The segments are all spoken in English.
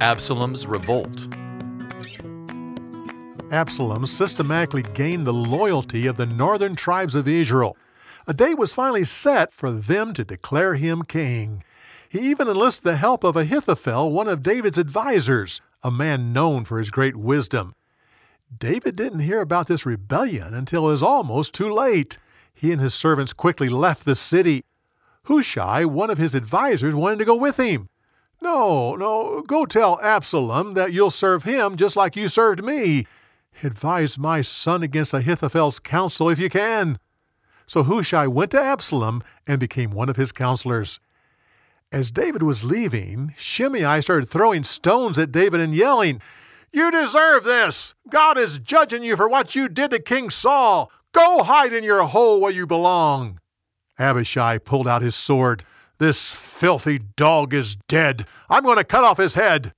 Absalom's Revolt. Absalom systematically gained the loyalty of the northern tribes of Israel. A day was finally set for them to declare him king. He even enlisted the help of Ahithophel, one of David's advisers, a man known for his great wisdom. David didn't hear about this rebellion until it was almost too late. He and his servants quickly left the city. Hushai, one of his advisers, wanted to go with him. No, no, go tell Absalom that you'll serve him just like you served me. Advise my son against Ahithophel's counsel if you can. So Hushai went to Absalom and became one of his counselors. As David was leaving, Shimei started throwing stones at David and yelling, You deserve this! God is judging you for what you did to King Saul! Go hide in your hole where you belong! Abishai pulled out his sword. This filthy dog is dead. I'm going to cut off his head.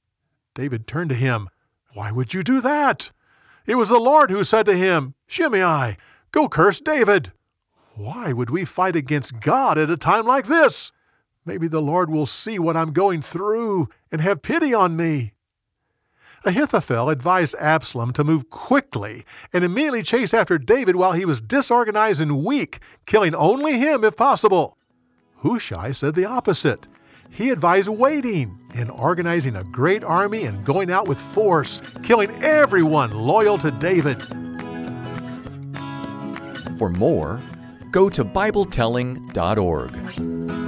David turned to him. Why would you do that? It was the Lord who said to him, Shimei, go curse David. Why would we fight against God at a time like this? Maybe the Lord will see what I'm going through and have pity on me. Ahithophel advised Absalom to move quickly and immediately chase after David while he was disorganized and weak, killing only him if possible. Hushai said the opposite. He advised waiting and organizing a great army and going out with force, killing everyone loyal to David. For more, go to BibleTelling.org.